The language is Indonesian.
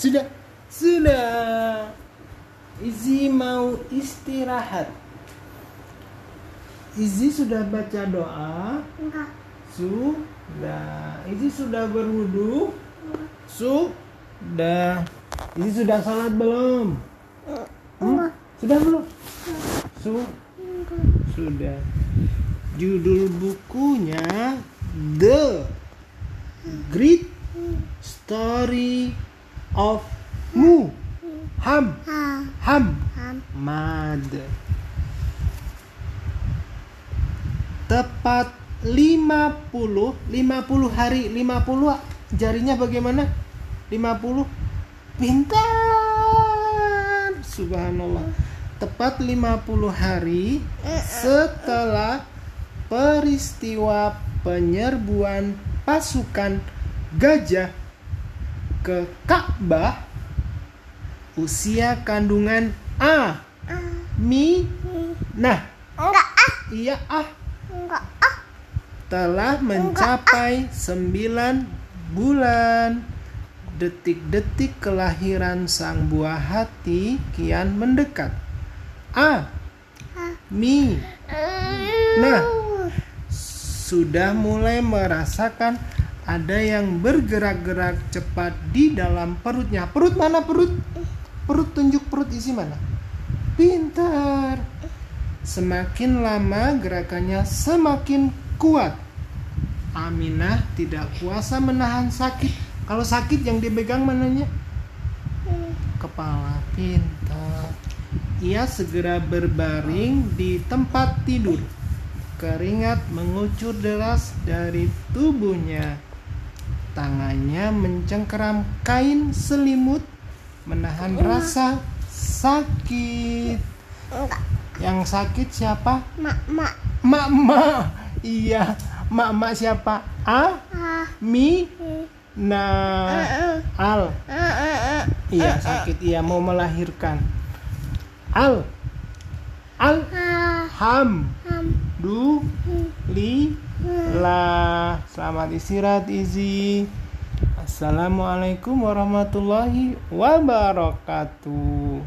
Sudah. Sudah. Izi mau istirahat. Izi sudah baca doa? Enggak. Sudah. Izi sudah berwudu? Sudah. Izi sudah salat belum? Hmm? Sudah belum? Su sudah. Judul bukunya The Great Story of Mu Ham. Ha. Ham. Ham. Mad. Tepat 50 50 hari 50 jarinya bagaimana? 50 Pintar. Subhanallah. Tepat 50 hari setelah peristiwa penyerbuan pasukan gajah ke Ka'bah usia kandungan A Ah. Mi nah Enggak ah. iya ah Enggak ah. telah mencapai 9 bulan detik-detik kelahiran sang buah hati kian mendekat A Ah. Mi Nah. sudah mulai merasakan ada yang bergerak-gerak cepat di dalam perutnya. Perut mana perut? Perut tunjuk perut isi mana? Pintar. Semakin lama gerakannya semakin kuat. Aminah tidak kuasa menahan sakit. Kalau sakit yang dipegang mananya? Kepala pintar. Ia segera berbaring di tempat tidur. Keringat mengucur deras dari tubuhnya. Tangannya mencengkeram kain selimut, menahan rasa sakit. Enggak. Yang sakit siapa? Mak mak. Mak-mak. Iya, mak-mak siapa? A, Ah. Mi, Hmm. Na, Al. Iya, sakit. Iya, mau melahirkan. Al. Al. Ham. Ham. Du. Li. La. Selamat istirahat, Izi. Assalamualaikum warahmatullahi wabarakatuh.